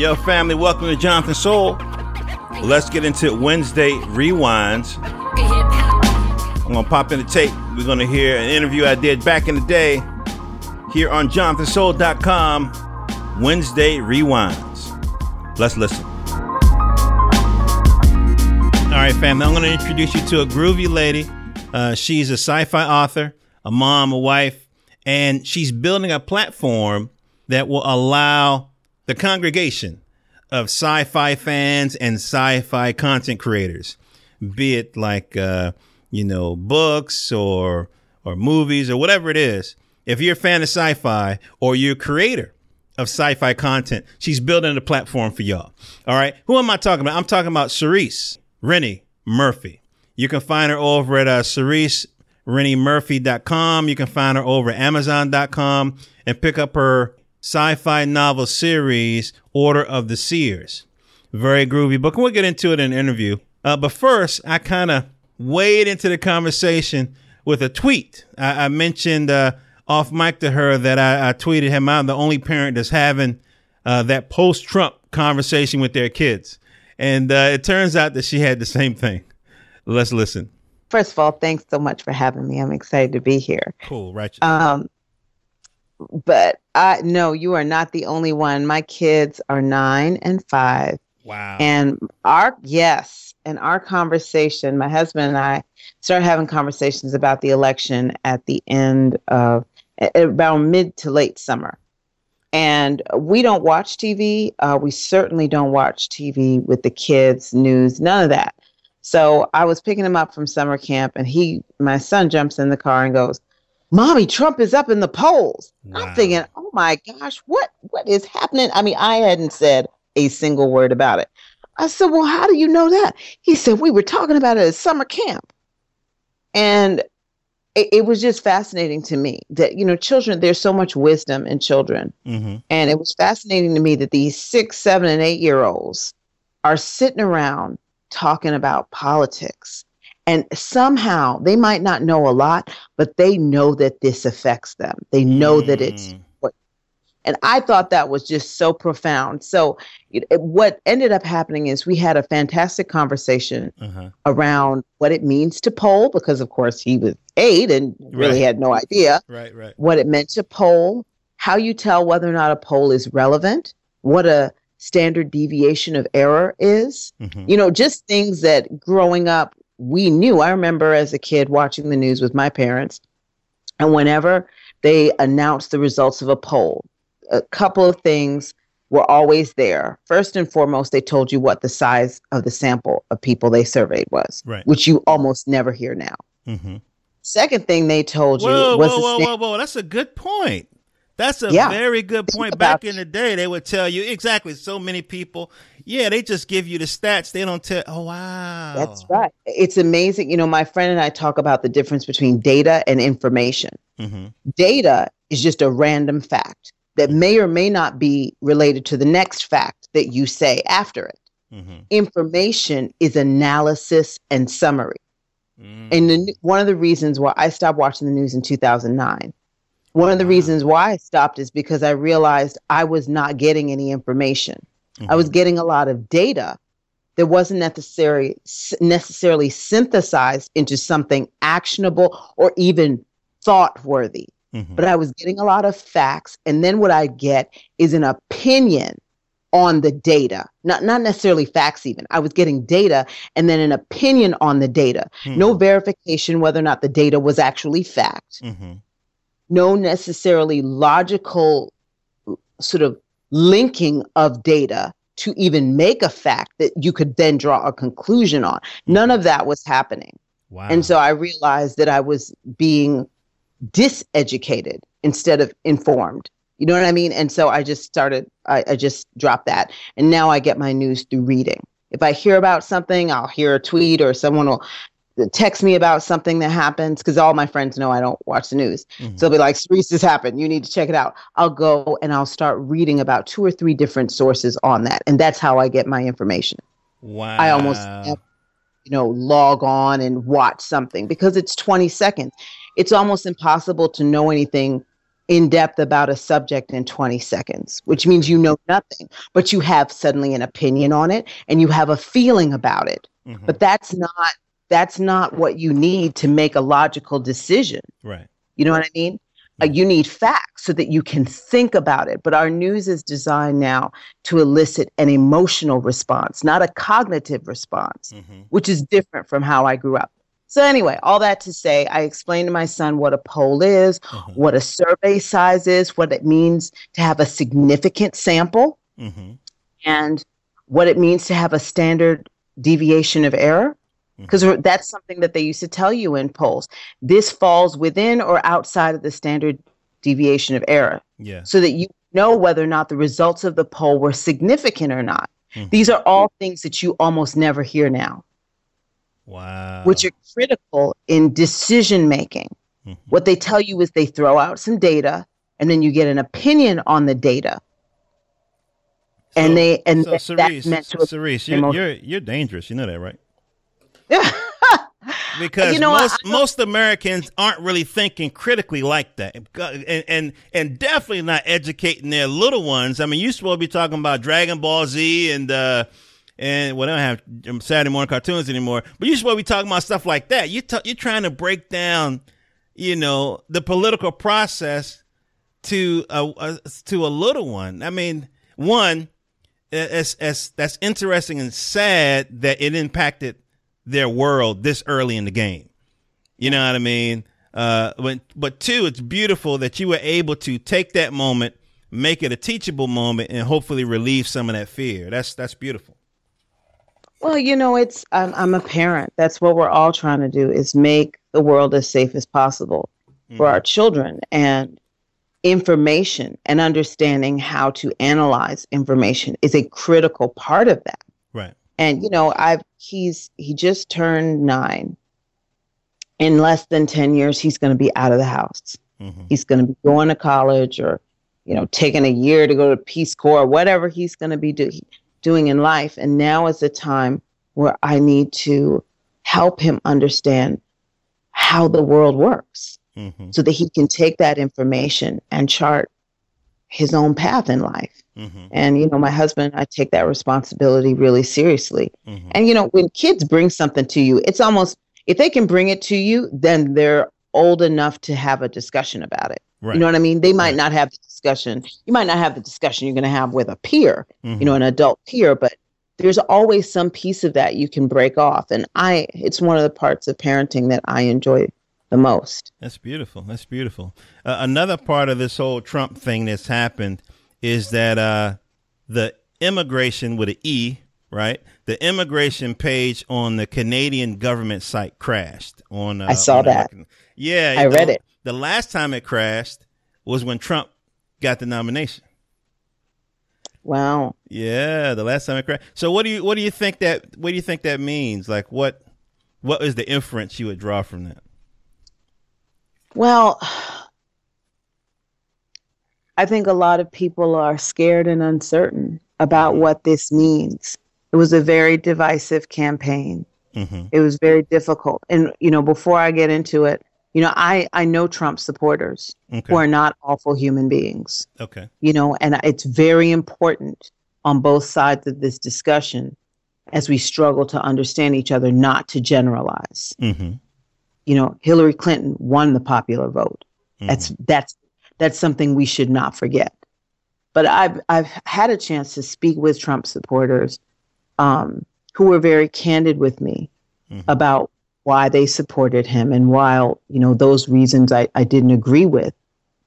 Yo, family, welcome to Jonathan Soul. Let's get into Wednesday Rewinds. I'm going to pop in the tape. We're going to hear an interview I did back in the day here on jonathansoul.com. Wednesday Rewinds. Let's listen. All right, family, I'm going to introduce you to a groovy lady. Uh, she's a sci fi author, a mom, a wife, and she's building a platform that will allow the congregation of sci-fi fans and sci-fi content creators, be it like uh, you know books or or movies or whatever it is. If you're a fan of sci-fi or you're a creator of sci-fi content, she's building a platform for y'all. All right, who am I talking about? I'm talking about Cerece Rennie Murphy. You can find her over at uh, Cerece RennieMurphy.com. You can find her over at Amazon.com and pick up her sci fi novel series, Order of the Seers. Very groovy book. And we'll get into it in an interview. Uh, but first, I kind of wade into the conversation with a tweet. I, I mentioned uh, off mic to her that I, I, tweeted him out. The only parent that's having uh, that post Trump conversation with their kids. And uh, it turns out that she had the same thing. Let's listen. First of all, thanks so much for having me. I'm excited to be here. Cool, right? Um, but I no, you are not the only one. My kids are nine and five. Wow. And our yes, and our conversation, my husband and I started having conversations about the election at the end of about mid to late summer. And we don't watch TV. Uh, we certainly don't watch TV with the kids, news, none of that. So I was picking him up from summer camp, and he, my son, jumps in the car and goes, Mommy, Trump is up in the polls. Wow. I'm thinking, oh my gosh, what what is happening? I mean, I hadn't said a single word about it. I said, Well, how do you know that? He said, We were talking about it at summer camp. And it, it was just fascinating to me that, you know, children, there's so much wisdom in children. Mm-hmm. And it was fascinating to me that these six, seven, and eight year olds are sitting around talking about politics and somehow they might not know a lot, but they know that this affects them. They know mm. that it's mm. what. And I thought that was just so profound. So, it, what ended up happening is we had a fantastic conversation uh-huh. around what it means to poll, because of course he was eight and really right. had no idea. Right, right. What it meant to poll, how you tell whether or not a poll is relevant, what a standard deviation of error is. Mm-hmm. You know, just things that growing up we knew. I remember as a kid watching the news with my parents, and whenever they announced the results of a poll, a couple of things were always there. First and foremost, they told you what the size of the sample of people they surveyed was, right. which you almost never hear now. Mm-hmm. Second thing they told you whoa, was whoa, whoa, whoa, whoa, that's a good point. That's a yeah. very good point. Back in the day, they would tell you exactly so many people. Yeah, they just give you the stats. They don't tell. Oh, wow. That's right. It's amazing. You know, my friend and I talk about the difference between data and information. Mm-hmm. Data is just a random fact that may or may not be related to the next fact that you say after it. Mm-hmm. Information is analysis and summary. Mm-hmm. And the, one of the reasons why I stopped watching the news in 2009 one of the reasons why I stopped is because I realized I was not getting any information. Mm-hmm. I was mm-hmm. getting a lot of data that wasn't necessary necessarily synthesized into something actionable or even thought worthy. Mm-hmm. But I was getting a lot of facts and then what I get is an opinion on the data. Not not necessarily facts even. I was getting data and then an opinion on the data. Mm-hmm. No verification whether or not the data was actually fact. Mm-hmm no necessarily logical sort of linking of data to even make a fact that you could then draw a conclusion on. None of that was happening. Wow. And so I realized that I was being diseducated instead of informed. You know what I mean? And so I just started, I, I just dropped that. And now I get my news through reading. If I hear about something, I'll hear a tweet or someone will text me about something that happens because all my friends know I don't watch the news. Mm-hmm. So they'll be like, Cerece, this happened. You need to check it out. I'll go and I'll start reading about two or three different sources on that. And that's how I get my information. Wow. I almost, you know, log on and watch something because it's 20 seconds. It's almost impossible to know anything in depth about a subject in 20 seconds, which means you know nothing, but you have suddenly an opinion on it and you have a feeling about it. Mm-hmm. But that's not that's not what you need to make a logical decision. Right. You know what I mean? Uh, you need facts so that you can think about it. But our news is designed now to elicit an emotional response, not a cognitive response, mm-hmm. which is different from how I grew up. So, anyway, all that to say, I explained to my son what a poll is, mm-hmm. what a survey size is, what it means to have a significant sample, mm-hmm. and what it means to have a standard deviation of error. Because mm-hmm. that's something that they used to tell you in polls. This falls within or outside of the standard deviation of error. Yeah. So that you know whether or not the results of the poll were significant or not. Mm-hmm. These are all things that you almost never hear now. Wow. Which are critical in decision making. Mm-hmm. What they tell you is they throw out some data and then you get an opinion on the data. So, and they and so, Cerece, meant to Cerece, you're, you're, you're dangerous. You know that, right? Because you know most most Americans aren't really thinking critically like that, and, and and definitely not educating their little ones. I mean, you supposed to be talking about Dragon Ball Z and uh, and well, I don't have Saturday morning cartoons anymore. But you supposed to be talking about stuff like that. You t- you're trying to break down, you know, the political process to a, a to a little one. I mean, one, as as that's interesting and sad that it impacted their world this early in the game. You know what I mean? Uh, but but two, it's beautiful that you were able to take that moment, make it a teachable moment, and hopefully relieve some of that fear. That's that's beautiful. Well, you know, it's I'm, I'm a parent. That's what we're all trying to do is make the world as safe as possible mm-hmm. for our children and information and understanding how to analyze information is a critical part of that. Right. And you know, I've he's he just turned 9. In less than 10 years he's going to be out of the house. Mm-hmm. He's going to be going to college or you know, taking a year to go to Peace Corps, whatever he's going to be doing doing in life. And now is the time where I need to help him understand how the world works mm-hmm. so that he can take that information and chart his own path in life. Mm-hmm. And, you know, my husband, I take that responsibility really seriously. Mm-hmm. And, you know, when kids bring something to you, it's almost, if they can bring it to you, then they're old enough to have a discussion about it. Right. You know what I mean? They might right. not have the discussion. You might not have the discussion you're going to have with a peer, mm-hmm. you know, an adult peer, but there's always some piece of that you can break off. And I, it's one of the parts of parenting that I enjoy the most. That's beautiful. That's beautiful. Uh, another part of this whole Trump thing that's happened is that uh, the immigration with an E, right? The immigration page on the Canadian government site crashed. On uh, I saw on that. yeah, I read it. The last time it crashed was when Trump got the nomination. Wow. Yeah, the last time it crashed. So what do you what do you think that what do you think that means? Like what what is the inference you would draw from that? Well, I think a lot of people are scared and uncertain about what this means. It was a very divisive campaign. Mm-hmm. It was very difficult. And, you know, before I get into it, you know, I, I know Trump supporters okay. who are not awful human beings. Okay. You know, and it's very important on both sides of this discussion as we struggle to understand each other not to generalize. Mm-hmm. You know, Hillary Clinton won the popular vote. Mm-hmm. That's that's that's something we should not forget. But I've I've had a chance to speak with Trump supporters um, who were very candid with me mm-hmm. about why they supported him. And while, you know, those reasons I, I didn't agree with,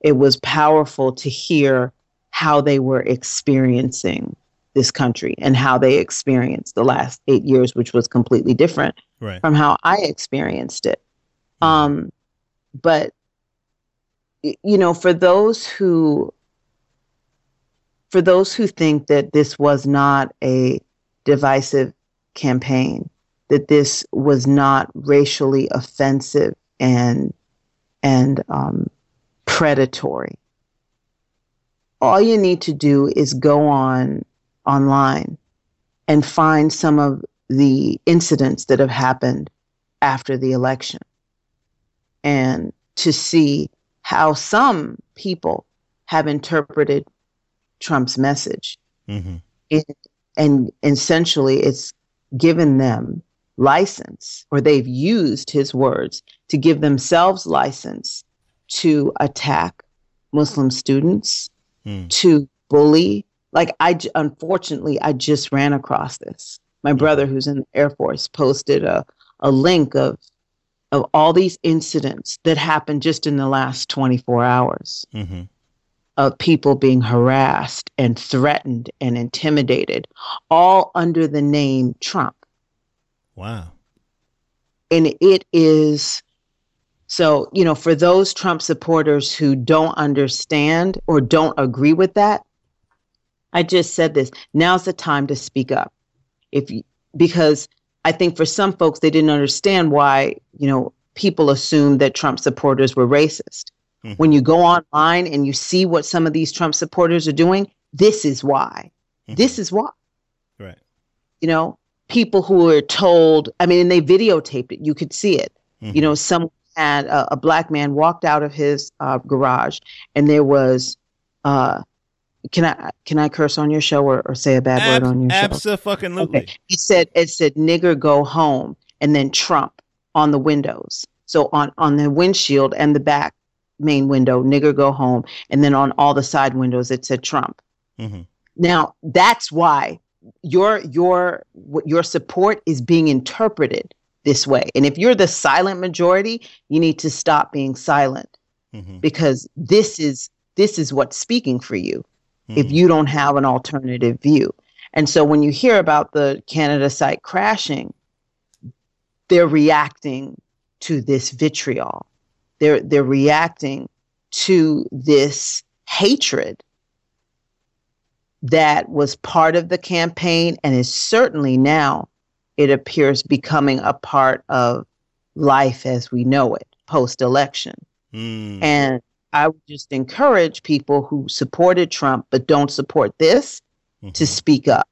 it was powerful to hear how they were experiencing this country and how they experienced the last eight years, which was completely different right. from how I experienced it. Um, but you know, for those who for those who think that this was not a divisive campaign, that this was not racially offensive and and um, predatory. All you need to do is go on online and find some of the incidents that have happened after the election and to see how some people have interpreted Trump's message. Mm-hmm. It, and essentially, it's given them license, or they've used his words to give themselves license to attack Muslim students, mm. to bully. Like, I unfortunately, I just ran across this. My mm-hmm. brother, who's in the Air Force, posted a, a link of of all these incidents that happened just in the last 24 hours. Mm-hmm of people being harassed and threatened and intimidated, all under the name Trump. Wow. And it is so, you know, for those Trump supporters who don't understand or don't agree with that, I just said this. Now's the time to speak up. If you, because I think for some folks they didn't understand why, you know, people assumed that Trump supporters were racist. Mm-hmm. When you go online and you see what some of these Trump supporters are doing, this is why. Mm-hmm. This is why. Right. You know, people who were told, I mean, and they videotaped it, you could see it. Mm-hmm. You know, some had a, a, black man walked out of his uh, garage and there was, uh, can I can I curse on your show or, or say a bad Ab- word on your show? Absolutely. Okay. He said it said nigger go home and then Trump on the windows. So on on the windshield and the back main window, nigger go home, and then on all the side windows it said Trump. Mm-hmm. Now that's why your your your support is being interpreted this way. And if you're the silent majority, you need to stop being silent mm-hmm. because this is this is what's speaking for you. Mm-hmm. If you don't have an alternative view. And so when you hear about the Canada site crashing, they're reacting to this vitriol they're they're reacting to this hatred that was part of the campaign and is certainly now it appears becoming a part of life as we know it post election. Mm. And I would just encourage people who supported Trump but don't support this mm-hmm. to speak up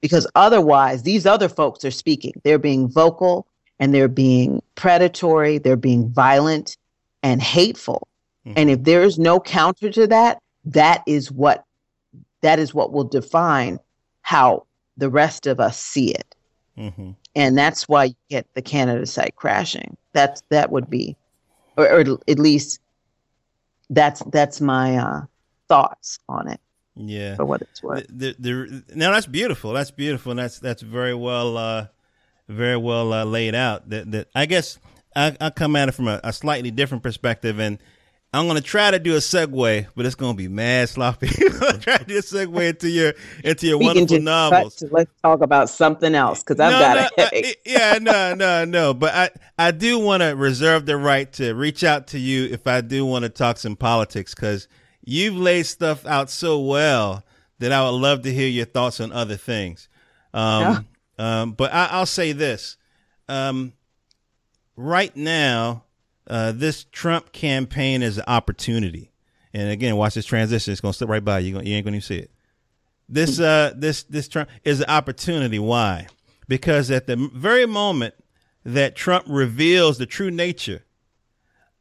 because otherwise these other folks are speaking. They're being vocal and they're being predatory, they're being violent, and hateful. Mm-hmm. And if there is no counter to that, that is what that is what will define how the rest of us see it. Mm-hmm. And that's why you get the Canada site crashing. That's that would be, or, or at least that's that's my uh, thoughts on it. Yeah, for what it's worth. The, the, the, now that's beautiful. That's beautiful. And that's that's very well, uh, very well uh, laid out. That that I guess I, I come at it from a, a slightly different perspective, and I'm gonna try to do a segue, but it's gonna be mad sloppy. try to do a segue into your into your we wonderful novels. let's talk about something else because I've no, got no, a headache. I, yeah, no, no, no. But I I do want to reserve the right to reach out to you if I do want to talk some politics because you've laid stuff out so well that I would love to hear your thoughts on other things. Um, yeah. um, but I, will say this. Um, right now, uh, this Trump campaign is an opportunity. And again, watch this transition. It's gonna slip right by you. You ain't gonna see it. This uh, this this Trump is an opportunity. Why? Because at the very moment that Trump reveals the true nature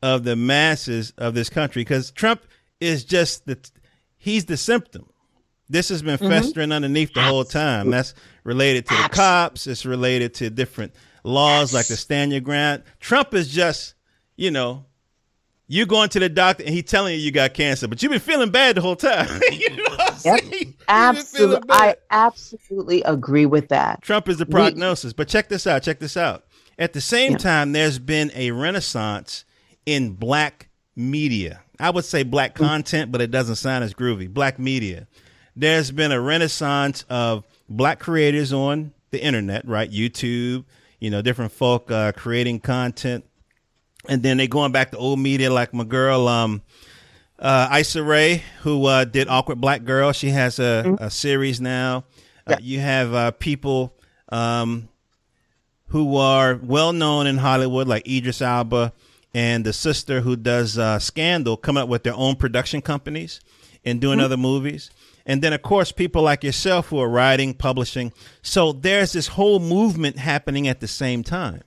of the masses of this country, because Trump is just the he's the symptom. This has been mm-hmm. festering underneath the whole time. That's related to the cops. It's related to different laws like the stand your ground. Trump is just, you know, you going to the doctor and he telling you you got cancer, but you've been feeling bad the whole time. you know yep. Absolutely. I absolutely agree with that. Trump is the prognosis. We, but check this out. Check this out. At the same yeah. time, there's been a renaissance in black media. I would say black mm. content, but it doesn't sound as groovy. Black media. There's been a renaissance of black creators on the internet, right? YouTube, you know, different folk uh, creating content. And then they going back to old media like my girl, um, uh, Issa Rae, who uh, did Awkward Black Girl. She has a, mm-hmm. a series now. Uh, you have uh, people um, who are well known in Hollywood, like Idris Elba and the sister who does uh, Scandal, coming up with their own production companies and doing mm-hmm. other movies. And then, of course, people like yourself who are writing, publishing. So there's this whole movement happening at the same time.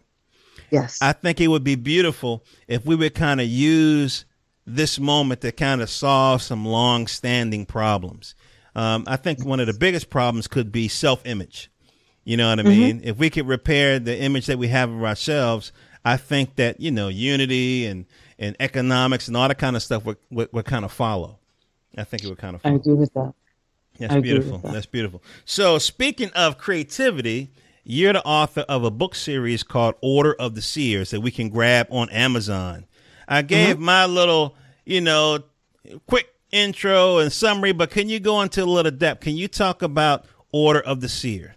Yes. I think it would be beautiful if we would kind of use this moment to kind of solve some long-standing problems. Um, I think one of the biggest problems could be self-image. You know what I mean? Mm-hmm. If we could repair the image that we have of ourselves, I think that you know unity and and economics and all that kind of stuff would, would, would kind of follow. I think it would kind of. Follow. I agree with that. That's beautiful. That. That's beautiful. So speaking of creativity, you're the author of a book series called Order of the Seers that we can grab on Amazon. I gave mm-hmm. my little, you know, quick intro and summary, but can you go into a little depth? Can you talk about Order of the Seers?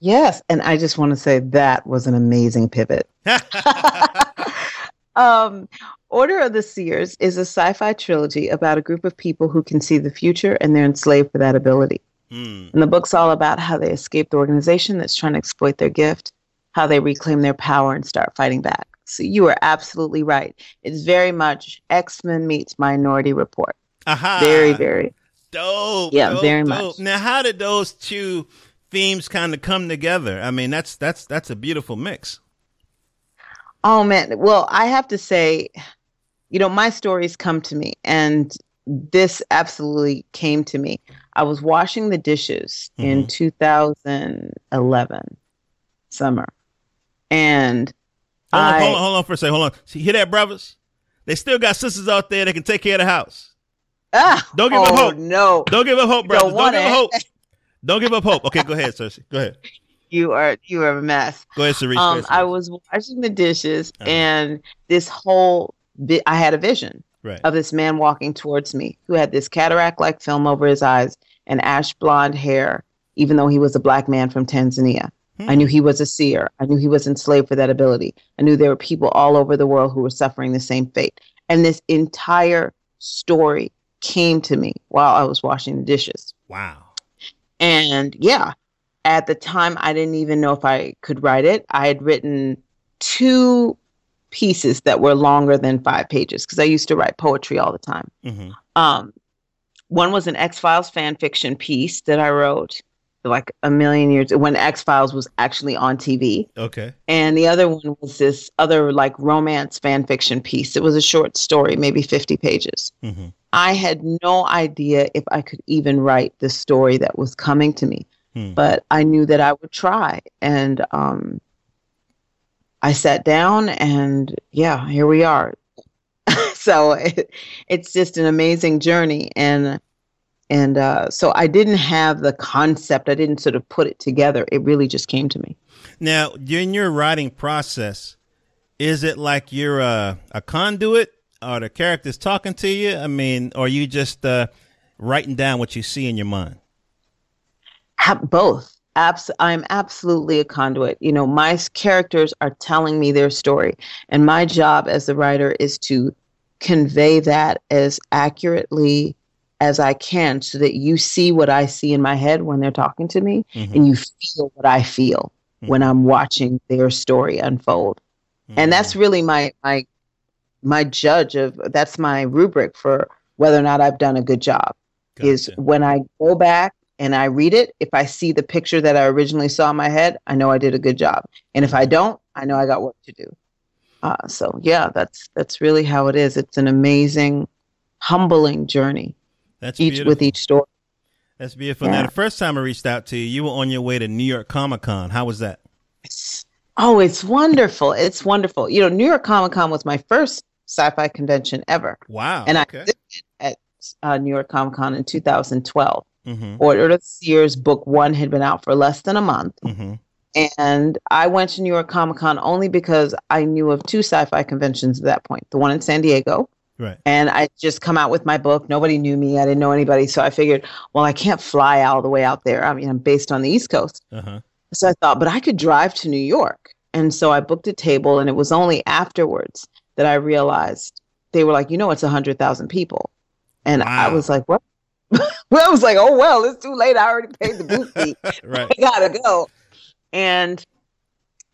Yes, and I just want to say that was an amazing pivot. um, Order of the Seers is a sci-fi trilogy about a group of people who can see the future and they're enslaved for that ability. Mm. And the book's all about how they escape the organization that's trying to exploit their gift, how they reclaim their power and start fighting back. So you are absolutely right. It's very much X-Men meets Minority Report. Aha. Very, very dope. Yeah, dope, very dope. much. Now, how did those two themes kind of come together. I mean, that's that's that's a beautiful mix. Oh man, well, I have to say, you know, my stories come to me, and this absolutely came to me. I was washing the dishes mm-hmm. in 2011 summer, and hold on, I, hold on, hold on for a second. Hold on. See, hear that, brothers? They still got sisters out there that can take care of the house. Ah, Don't give oh, up hope. No, don't give up hope, brothers. Don't, don't give up hope. Don't give up hope. Okay, go ahead, Cersei. Go ahead. You are you are a mess. Go ahead, Cerece. Um, I was washing the dishes, uh-huh. and this whole bit, I had a vision right. of this man walking towards me who had this cataract-like film over his eyes and ash blonde hair, even though he was a black man from Tanzania. Hmm. I knew he was a seer. I knew he was enslaved for that ability. I knew there were people all over the world who were suffering the same fate. And this entire story came to me while I was washing the dishes. Wow. And yeah, at the time, I didn't even know if I could write it. I had written two pieces that were longer than five pages because I used to write poetry all the time. Mm-hmm. Um, one was an X Files fan fiction piece that I wrote like a million years when X Files was actually on TV. Okay. And the other one was this other like romance fan fiction piece. It was a short story, maybe 50 pages. Mm-hmm. I had no idea if I could even write the story that was coming to me, hmm. but I knew that I would try. And um, I sat down, and yeah, here we are. so it, it's just an amazing journey, and and uh, so I didn't have the concept. I didn't sort of put it together. It really just came to me. Now, in your writing process, is it like you're a, a conduit are the characters talking to you? I mean, or you just uh, writing down what you see in your mind? Both. Abs- I'm absolutely a conduit. You know, my characters are telling me their story, and my job as the writer is to convey that as accurately as I can so that you see what I see in my head when they're talking to me mm-hmm. and you feel what I feel mm-hmm. when I'm watching their story unfold. Mm-hmm. And that's really my my my judge of that's my rubric for whether or not I've done a good job gotcha. is when I go back and I read it, if I see the picture that I originally saw in my head, I know I did a good job. And if I don't, I know I got work to do. Uh, so yeah, that's that's really how it is. It's an amazing, humbling journey. That's each beautiful. with each story. That's beautiful. Yeah. Now, the first time I reached out to you, you were on your way to New York Comic Con. How was that? Oh, it's wonderful. It's wonderful. You know, New York Comic Con was my first sci-fi convention ever. Wow. And okay. I at uh, New York Comic Con in 2012. Mm-hmm. Order of Seers book one had been out for less than a month. Mm-hmm. And I went to New York Comic Con only because I knew of two sci-fi conventions at that point. The one in San Diego, Right. And I just come out with my book. Nobody knew me. I didn't know anybody. So I figured, well, I can't fly all the way out there. I mean, I'm based on the East Coast. Uh-huh. So I thought, but I could drive to New York. And so I booked a table, and it was only afterwards that I realized they were like, you know, it's a hundred thousand people, and wow. I was like, what? well, I was like, oh well, it's too late. I already paid the booth fee. right, I gotta go. And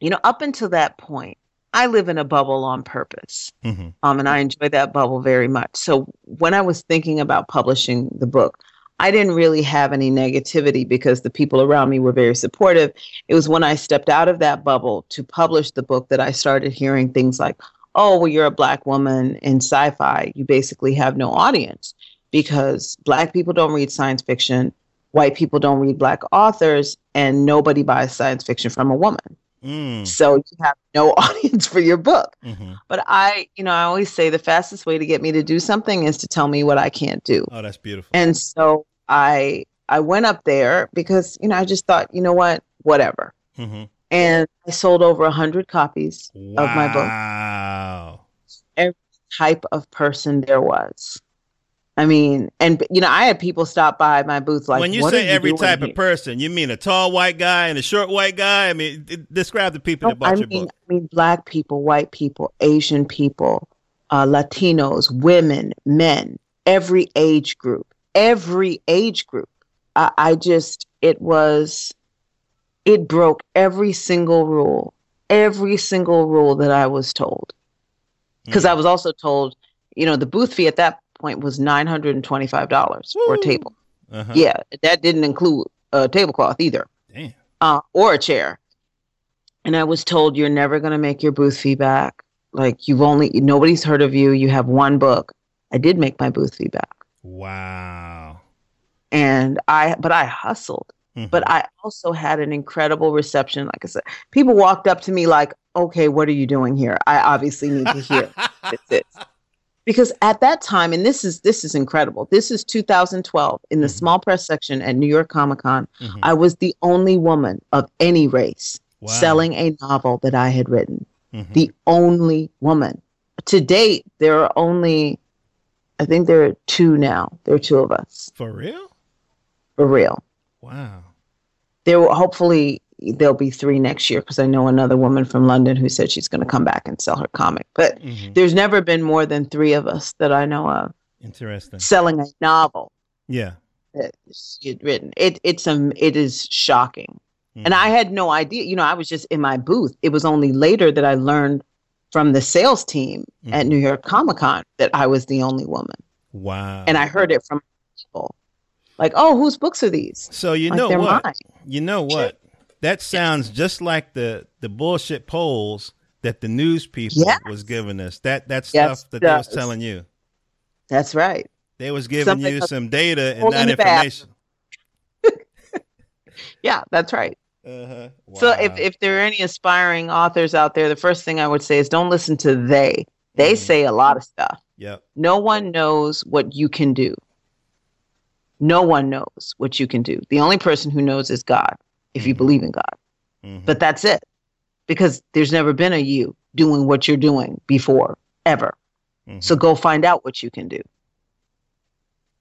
you know, up until that point, I live in a bubble on purpose, mm-hmm. um, and I enjoy that bubble very much. So when I was thinking about publishing the book, I didn't really have any negativity because the people around me were very supportive. It was when I stepped out of that bubble to publish the book that I started hearing things like, oh, well, you're a black woman in sci fi. You basically have no audience because black people don't read science fiction, white people don't read black authors, and nobody buys science fiction from a woman. Mm. So you have no audience for your book. Mm-hmm. But I, you know, I always say the fastest way to get me to do something is to tell me what I can't do. Oh, that's beautiful. And so I I went up there because, you know, I just thought, you know what, whatever. Mm-hmm. And I sold over a hundred copies wow. of my book. Wow. Every type of person there was. I mean, and you know, I had people stop by my booth like. When you say every type here? of person, you mean a tall white guy and a short white guy? I mean, describe the people that bought I your mean, book. I mean, black people, white people, Asian people, uh, Latinos, women, men, every age group, every age group. I, I just, it was, it broke every single rule, every single rule that I was told. Because mm. I was also told, you know, the booth fee at that point was $925 for a table. Uh-huh. Yeah, that didn't include a tablecloth either. Damn. Uh, or a chair. And I was told you're never going to make your booth fee back. Like you've only nobody's heard of you. You have one book. I did make my booth fee back. Wow. And I but I hustled. Mm-hmm. But I also had an incredible reception. Like I said, people walked up to me like, "Okay, what are you doing here? I obviously need to hear this." Because at that time and this is this is incredible this is 2012 in the mm-hmm. small press section at new york comic-con mm-hmm. i was the only woman of any race wow. selling a novel that i had written mm-hmm. the only woman to date there are only i think there are two now there are two of us for real for real wow there will hopefully there'll be three next year because I know another woman from London who said she's going to come back and sell her comic. But mm-hmm. there's never been more than three of us that I know of. Interesting. Selling a novel. Yeah. That you'd written. It it's um it is shocking. Mm-hmm. And I had no idea. You know, I was just in my booth. It was only later that I learned from the sales team mm-hmm. at New York Comic Con that I was the only woman. Wow. And I heard it from people. Like, oh, whose books are these? So you like, know what? Mine. You know what? That sounds just like the the bullshit polls that the news people yes. was giving us. That that stuff yes, that they was telling you. That's right. They was giving Something you some data and not information. yeah, that's right. Uh-huh. Wow. So if, if there are any aspiring authors out there, the first thing I would say is don't listen to they. They mm-hmm. say a lot of stuff. Yep. No one knows what you can do. No one knows what you can do. The only person who knows is God if you believe in God. Mm-hmm. But that's it. Because there's never been a you doing what you're doing before, ever. Mm-hmm. So go find out what you can do.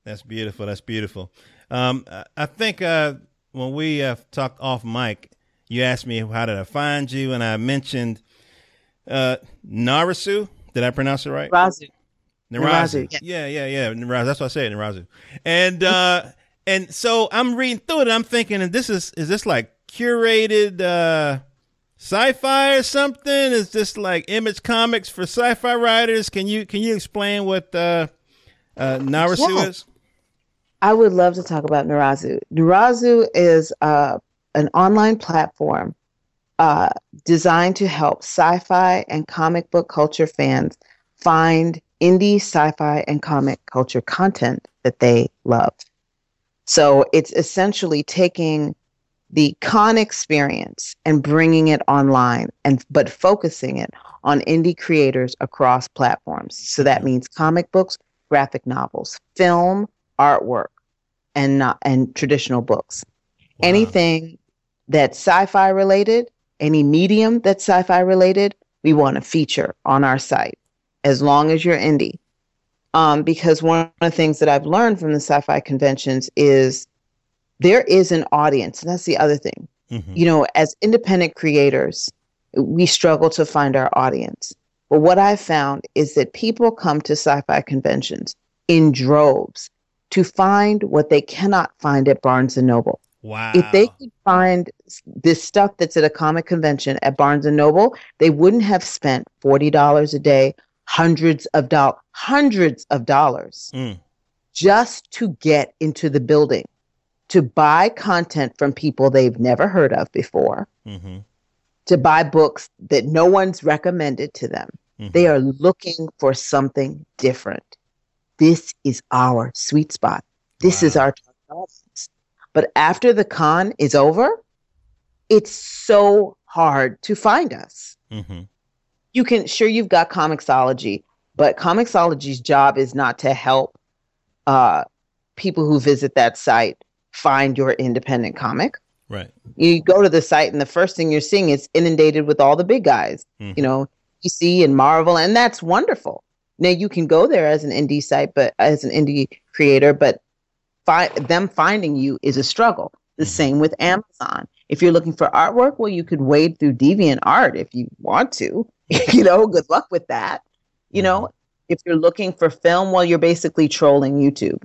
That's beautiful. That's beautiful. Um, I think uh, when we uh, talked off mic, you asked me how did I find you, and I mentioned uh, Narasu. Did I pronounce it right? Razu. Narazu. Yeah, yeah, yeah. Narazu. That's what I said, Narazu. And uh, and so I'm reading through it. I'm thinking, and this is is this like curated uh, sci-fi or something? Is this like image comics for sci-fi writers? Can you can you explain what uh, uh, Narazu yeah. is? I would love to talk about Narazu. Narazu is uh, an online platform uh, designed to help sci-fi and comic book culture fans find indie sci-fi and comic culture content that they love. So it's essentially taking the con experience and bringing it online and but focusing it on indie creators across platforms. So that means comic books, graphic novels, film, artwork, and not and traditional books. Wow. Anything that's sci-fi related, any medium that's sci-fi related, we want to feature on our site as long as you're indie um, because one of the things that I've learned from the sci-fi conventions is there is an audience, and that's the other thing. Mm-hmm. You know, as independent creators, we struggle to find our audience. But what I've found is that people come to sci-fi conventions in droves to find what they cannot find at Barnes and Noble. Wow. If they could find this stuff that's at a comic convention at Barnes and Noble, they wouldn't have spent $40 a day hundreds of dollars, hundreds of dollars mm. just to get into the building, to buy content from people they've never heard of before, mm-hmm. to buy books that no one's recommended to them. Mm-hmm. They are looking for something different. This is our sweet spot. This wow. is our audience. But after the con is over, it's so hard to find us. Mm-hmm. You can, sure, you've got Comixology, but Comixology's job is not to help uh, people who visit that site find your independent comic. Right. You go to the site, and the first thing you're seeing is inundated with all the big guys. Mm-hmm. You know, DC and Marvel, and that's wonderful. Now you can go there as an indie site, but as an indie creator, but fi- them finding you is a struggle. The mm-hmm. same with Amazon. If you're looking for artwork, well, you could wade through Deviant Art if you want to. you know, good luck with that. You mm-hmm. know, if you're looking for film, well, you're basically trolling YouTube.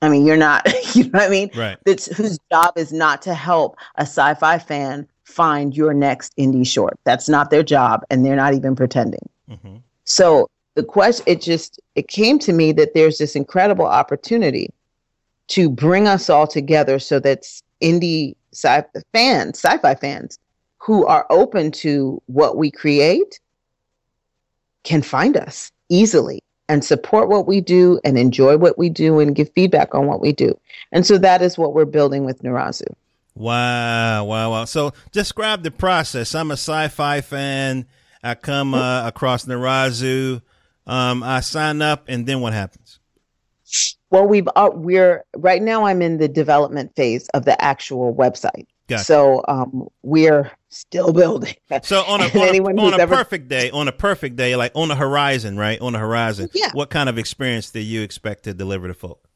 I mean, you're not, you know what I mean? Right. That's whose job is not to help a sci-fi fan find your next indie short. That's not their job, and they're not even pretending. Mm-hmm. So the question, it just, it came to me that there's this incredible opportunity to bring us all together so that indie sci- fans, sci-fi fans, who are open to what we create, can find us easily and support what we do and enjoy what we do and give feedback on what we do. And so that is what we're building with Narazu. Wow, wow, wow. So describe the process. I'm a sci-fi fan. I come uh, across Narazu. Um, I sign up, and then what happens? Well, we've uh, we're right now. I'm in the development phase of the actual website. Gotcha. So um, we're still building. So on a, on a, on a ever... perfect day, on a perfect day, like on the horizon, right? On the horizon, yeah. what kind of experience do you expect to deliver to folk?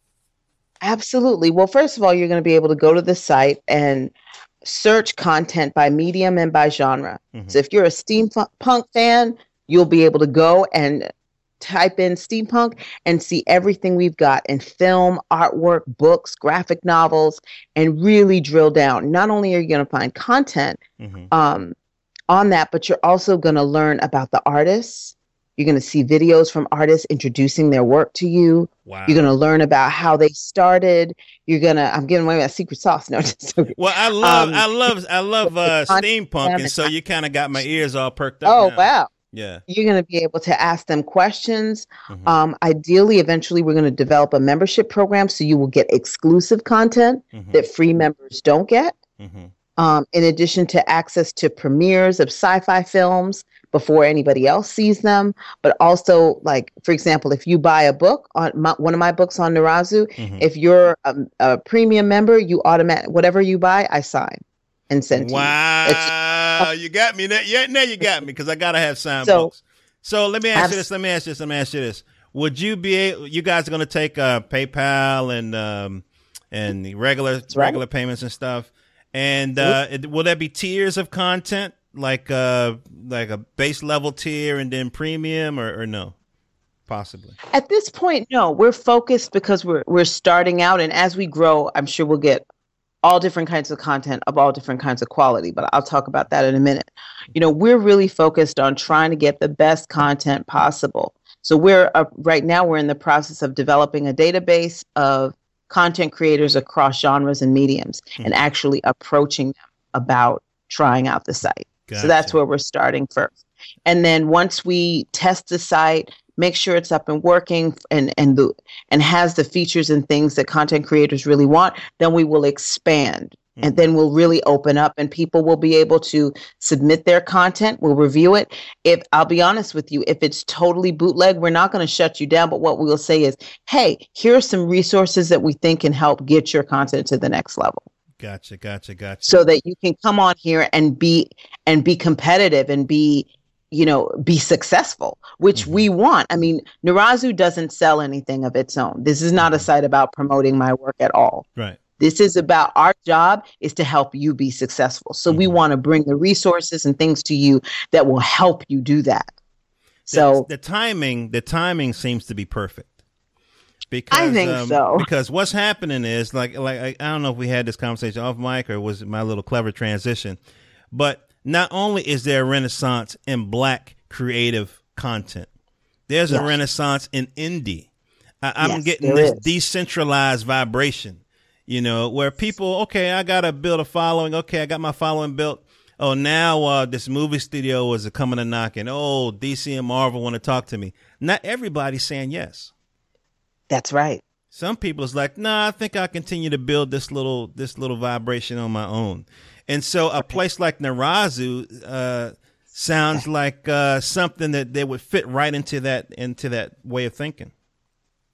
Absolutely. Well, first of all, you're going to be able to go to the site and search content by medium and by genre. Mm-hmm. So if you're a steampunk fan, you'll be able to go and type in steampunk and see everything we've got in film, artwork, books, graphic novels, and really drill down. Not only are you going to find content mm-hmm. um, on that, but you're also going to learn about the artists. You're going to see videos from artists introducing their work to you. Wow. You're going to learn about how they started. You're going to, I'm giving away my secret sauce. No, just. Well, I love, um, I love, I love uh, steampunk. And so you kind of got my ears all perked up. Oh, now. wow. Yeah. You're going to be able to ask them questions. Mm-hmm. Um, ideally, eventually, we're going to develop a membership program so you will get exclusive content mm-hmm. that free members don't get. Mm-hmm. Um, in addition to access to premieres of sci fi films before anybody else sees them, but also, like, for example, if you buy a book on my, one of my books on Narazu, mm-hmm. if you're a, a premium member, you automatic whatever you buy, I sign and send wow. you. You got me. Now, yeah, now you got me because I gotta have signed so, books. So let me ask you this. Let me ask you this. Let me ask you this. Would you be able? You guys are going to take uh, PayPal and um, and regular right. regular payments and stuff. And uh, it, will there be tiers of content like uh like a base level tier and then premium or, or no? Possibly. At this point, no. We're focused because we're we're starting out, and as we grow, I'm sure we'll get all different kinds of content of all different kinds of quality, but I'll talk about that in a minute. You know, we're really focused on trying to get the best content possible. So we're uh, right now we're in the process of developing a database of content creators across genres and mediums mm-hmm. and actually approaching them about trying out the site. Gotcha. So that's where we're starting first. And then once we test the site, make sure it's up and working and and the and has the features and things that content creators really want then we will expand. Mm-hmm. and then we'll really open up and people will be able to submit their content. We'll review it. If i'll be honest with you if it's totally bootleg we're not going to shut you down. But what we will say is hey here are some resources that we think can help get your content to the next level. Gotcha gotcha gotcha. So that you can come on here and be and be competitive and be you know, be successful, which mm-hmm. we want. I mean, Narazu doesn't sell anything of its own. This is not a mm-hmm. site about promoting my work at all. Right. This is about our job is to help you be successful. So mm-hmm. we want to bring the resources and things to you that will help you do that. So the, the timing, the timing seems to be perfect. Because, I think um, so. Because what's happening is like like I, I don't know if we had this conversation off mic or was it my little clever transition, but not only is there a renaissance in black creative content, there's yes. a renaissance in indie. I, am yes, getting this is. decentralized vibration, you know, where people, okay, I got to build a following. Okay, I got my following built. oh, now uh, this movie studio is coming to knock, and oh, DC and Marvel want to talk to me. Not everybody's saying yes. That's right. Some people is like, nah, I think I'll continue to build this little this little vibration on my own. And so a place like Narazu uh, sounds like uh, something that they would fit right into that into that way of thinking.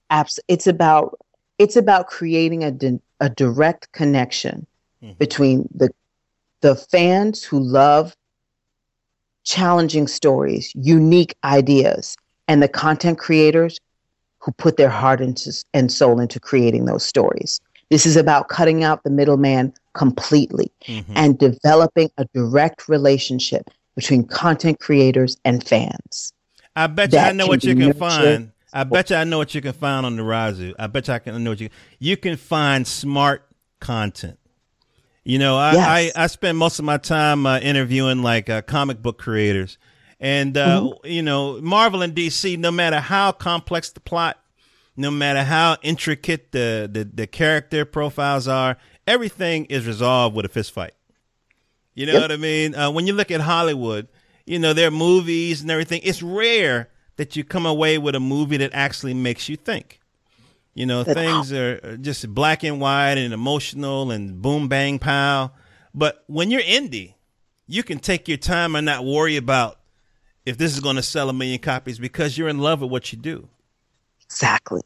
Absolutely, it's about it's about creating a di- a direct connection mm-hmm. between the the fans who love challenging stories, unique ideas, and the content creators who put their heart into, and soul into creating those stories. This is about cutting out the middleman completely mm-hmm. and developing a direct relationship between content creators and fans. I bet you I know what you can find. I bet you I know what you can find on Narazu. I bet you I can know what you you can find smart content. You know, I, yes. I, I, spend most of my time uh, interviewing like uh, comic book creators. And, uh, mm-hmm. you know, Marvel and DC, no matter how complex the plot, no matter how intricate the, the, the character profiles are, everything is resolved with a fist fight. You know yep. what I mean? Uh, when you look at Hollywood, you know, their movies and everything, it's rare that you come away with a movie that actually makes you think. You know, things are just black and white and emotional and boom, bang, pow. But when you're indie, you can take your time and not worry about if this is going to sell a million copies because you're in love with what you do. Exactly.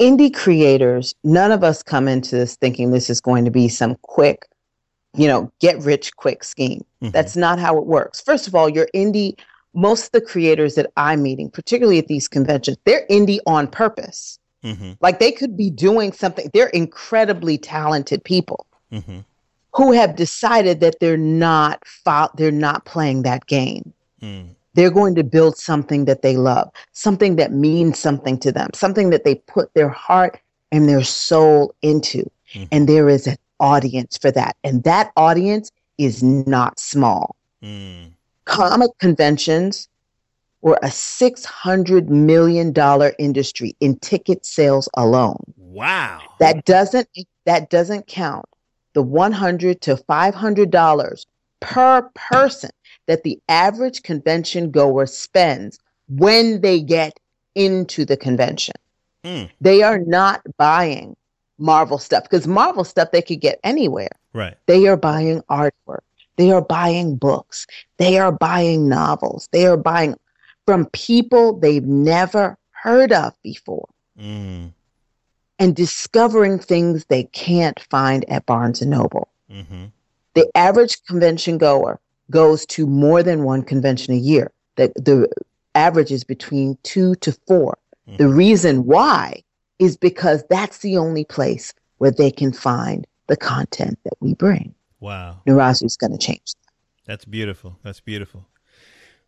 Indie creators, none of us come into this thinking this is going to be some quick, you know, get rich quick scheme. Mm-hmm. That's not how it works. First of all, you're indie. Most of the creators that I'm meeting, particularly at these conventions, they're indie on purpose. Mm-hmm. Like they could be doing something. They're incredibly talented people mm-hmm. who have decided that they're not fo- they're not playing that game. Mm. They're going to build something that they love, something that means something to them, something that they put their heart and their soul into. Mm-hmm. And there is an audience for that. And that audience is not small. Mm. Comic conventions were a $600 million industry in ticket sales alone. Wow. That doesn't that doesn't count the 100 to $500 per person that the average convention goer spends when they get into the convention. Mm. They are not buying Marvel stuff because Marvel stuff they could get anywhere. Right. They are buying artwork. They are buying books. They are buying novels. They are buying from people they've never heard of before. Mm. And discovering things they can't find at Barnes and Noble. Mm-hmm. The average convention goer goes to more than one convention a year. The, the average is between two to 4 mm-hmm. The reason why is because that's the only place where they can find the content that we bring. Wow. Narazu is going to change that. That's beautiful. That's beautiful.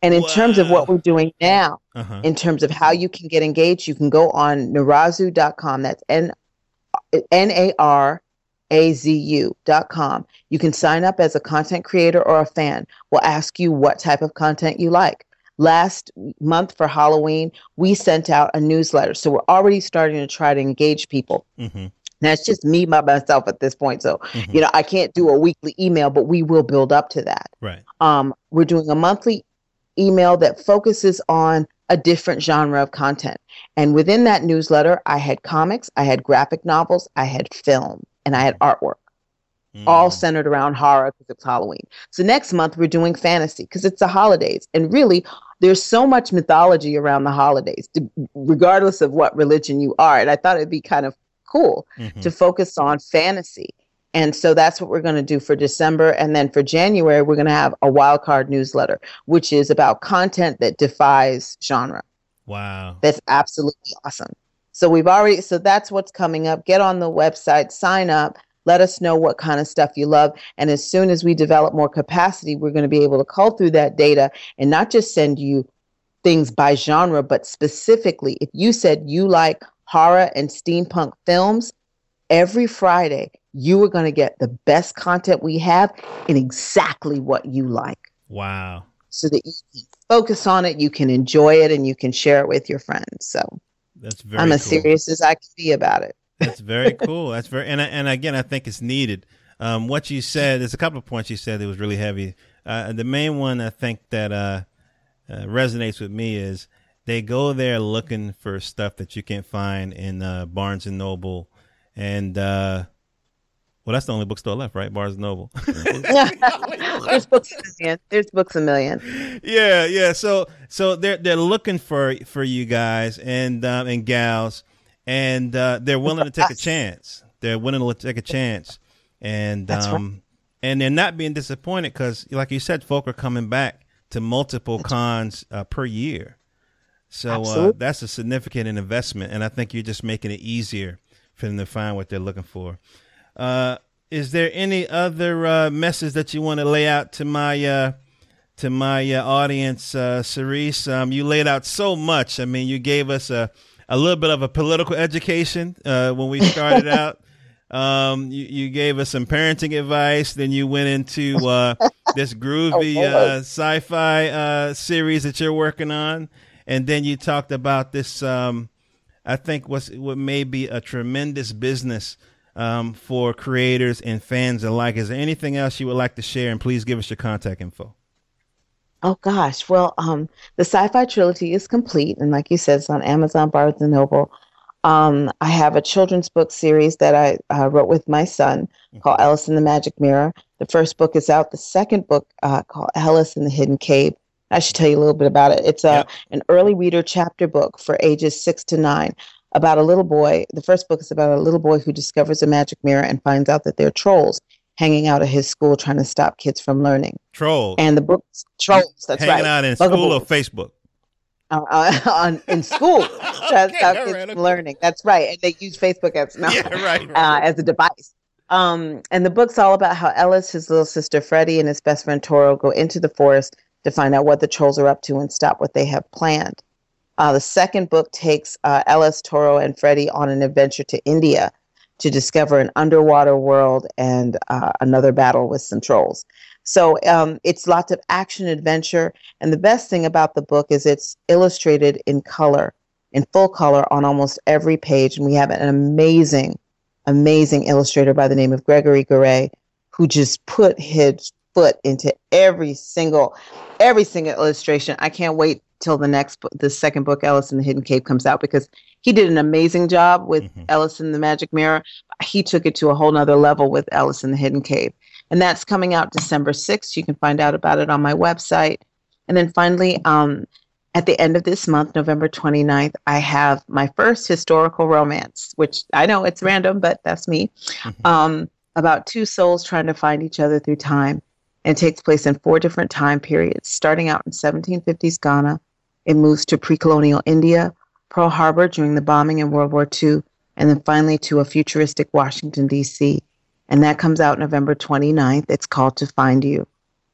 And in wow. terms of what we're doing now, uh-huh. in terms of how you can get engaged, you can go on narazu.com. That's N N A R A Z U.com. You can sign up as a content creator or a fan. We'll ask you what type of content you like. Last month for Halloween, we sent out a newsletter. So we're already starting to try to engage people. Mm-hmm. Now it's just me by myself at this point. So, mm-hmm. you know, I can't do a weekly email, but we will build up to that. Right. Um, we're doing a monthly email that focuses on a different genre of content. And within that newsletter, I had comics, I had graphic novels, I had film, and I had artwork. Mm. All centered around horror because it's Halloween. So next month we're doing fantasy because it's the holidays. And really, there's so much mythology around the holidays, regardless of what religion you are. And I thought it'd be kind of cool mm-hmm. to focus on fantasy. And so that's what we're going to do for December. And then for January, we're going to have a wildcard newsletter, which is about content that defies genre. Wow. That's absolutely awesome. So we've already, so that's what's coming up. Get on the website, sign up, let us know what kind of stuff you love. And as soon as we develop more capacity, we're going to be able to cull through that data and not just send you things by genre, but specifically, if you said you like horror and steampunk films, every Friday, you are going to get the best content we have in exactly what you like. Wow. So that you can focus on it, you can enjoy it, and you can share it with your friends. So that's very I'm as cool. serious as I can be about it. That's very cool. That's very, and, and again, I think it's needed. Um, what you said, there's a couple of points you said that was really heavy. uh, the main one I think that uh, uh, resonates with me is they go there looking for stuff that you can't find in uh, Barnes and Noble, and uh, well, that's the only bookstore left, right? Barnes and Noble. There's books a million. There's books a million. Yeah, yeah. So, so they're they're looking for for you guys and um, and gals, and uh, they're willing to take a chance. They're willing to take a chance, and That's um, right. and they're not being disappointed because, like you said, folk are coming back to multiple cons uh, per year. So uh, that's a significant investment, and I think you're just making it easier for them to find what they're looking for. Uh, is there any other uh, message that you want to lay out to my uh, to my uh, audience, uh, Cerece? Um, you laid out so much. I mean, you gave us a a little bit of a political education uh, when we started out. Um, you, you gave us some parenting advice. Then you went into uh, this groovy uh, sci-fi uh, series that you're working on, and then you talked about this. Um, I think what's what may be a tremendous business um, for creators and fans alike. Is there anything else you would like to share? And please give us your contact info. Oh gosh. Well, um, the sci-fi trilogy is complete, and like you said, it's on Amazon, Barnes and Noble. Um, I have a children's book series that I uh, wrote with my son called Ellis in the Magic Mirror. The first book is out. The second book uh, called Ellis in the Hidden Cave. I should tell you a little bit about it. It's a Yep. an early reader chapter book for ages six to nine about a little boy. The first book is about a little boy who discovers a magic mirror and finds out that there are trolls hanging out at his school trying to stop kids from learning. Trolls And the book trolls. That's hanging right. Hanging out in school or Facebook. Uh, uh, on in school trying to stop kids right, from okay. learning. That's right. And they use Facebook as no, Yeah, right. uh, as a device. Um, and the book's all about how Ellis, his little sister Freddie, and his best friend Toro go into the forest to find out what the trolls are up to and stop what they have planned. Uh, the second book takes uh, Ellis, Toro, and Freddie on an adventure to India to discover an underwater world and uh, another battle with some trolls. So um, it's lots of action adventure. And the best thing about the book is it's illustrated in color, in full color on almost every page. And we have an amazing, amazing illustrator by the name of Gregory Garay, who just put his foot into every single, every single illustration. I can't wait till the next, the second book, Ellis in the Hidden Cave, comes out because he did an amazing job with Mhm. Ellis in the Magic Mirror. He took it to a whole nother level with Ellis in the Hidden Cave. And that's coming out December 6th. You can find out about it on my website. And then finally, um, at the end of this month, November 29th, I have my first historical romance, which I know it's random, but that's me, Mhm. um, about two souls trying to find each other through time. And it takes place in four different time periods, starting out in 1750s Ghana. It moves to pre colonial India, Pearl Harbor during the bombing in World War II, and then finally to a futuristic Washington, D.C. And that comes out November 29th. It's called To Find You.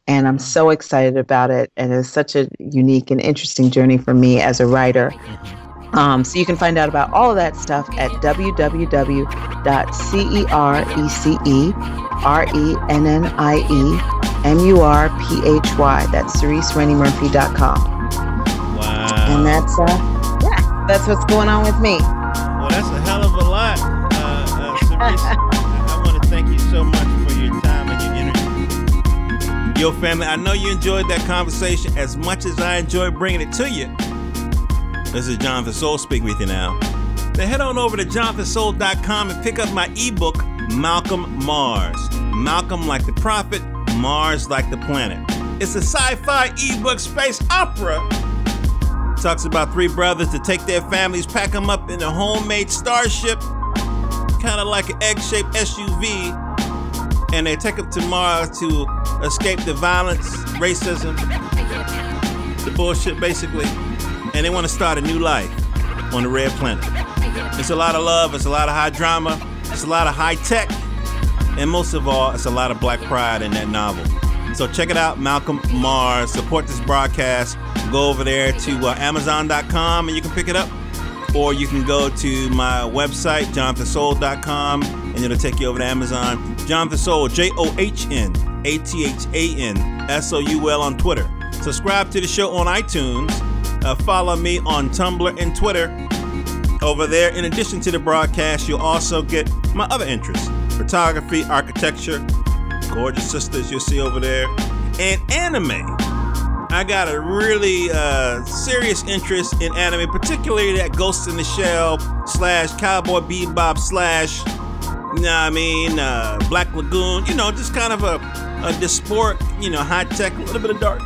And I'm so excited about it. And it's such a unique and interesting journey for me as a writer. Um, so you can find out about all of that stuff at www.cerecerenniemurphy.com. That's CereceRennieMurphy.com. And that's, uh, yeah, that's what's going on with me. Well, that's a hell of a lot, uh, uh, I, want to thank you so much for your time and your energy. Yo, family, I know you enjoyed that conversation as much as I enjoyed bringing it to you. This is Jonathan Soul speaking with you now. Then head on over to jonathansoul.com and pick up my ebook, Malcolm Mars. Malcolm like the prophet, Mars like the planet. It's a sci fi ebook space opera Talks about three brothers that take their families, pack them up in a homemade starship, kind of like an egg shaped SUV, and they take them to Mars to escape the violence, racism, the bullshit basically, and they want to start a new life on the red planet. It's a lot of love, it's a lot of high drama, it's a lot of high tech, and most of all, it's a lot of black pride in that novel. So check it out, Malcolm Mars. Support this broadcast. Go over there to uh, Amazon.com and you can pick it up. Or you can go to my website, jonathansoul.com, and it'll take you over to Amazon. Jonathan Soul, J O H N A T H A N S O U L on Twitter. Subscribe to the show on iTunes. Uh, follow me on Tumblr and Twitter. Over there, in addition to the broadcast, you'll also get my other interests photography, architecture, gorgeous sisters you'll see over there, and anime. I got a really uh, serious interest in anime, particularly that Ghost in the Shell slash Cowboy Bebop slash, you know I mean, uh, Black Lagoon. You know, just kind of a, a sport, you know, high tech, a little bit of dark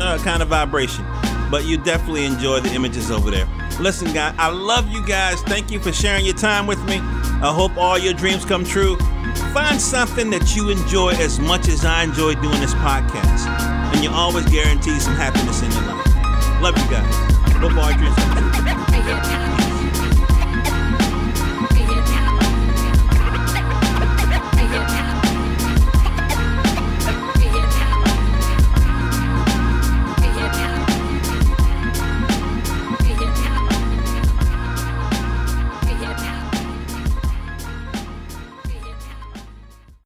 uh, kind of vibration. But you definitely enjoy the images over there. Listen, guys, I love you guys. Thank you for sharing your time with me. I hope all your dreams come true. Find something that you enjoy as much as I enjoy doing this podcast. And you always guarantee some happiness in your life. Love you guys. Hope all your dreams.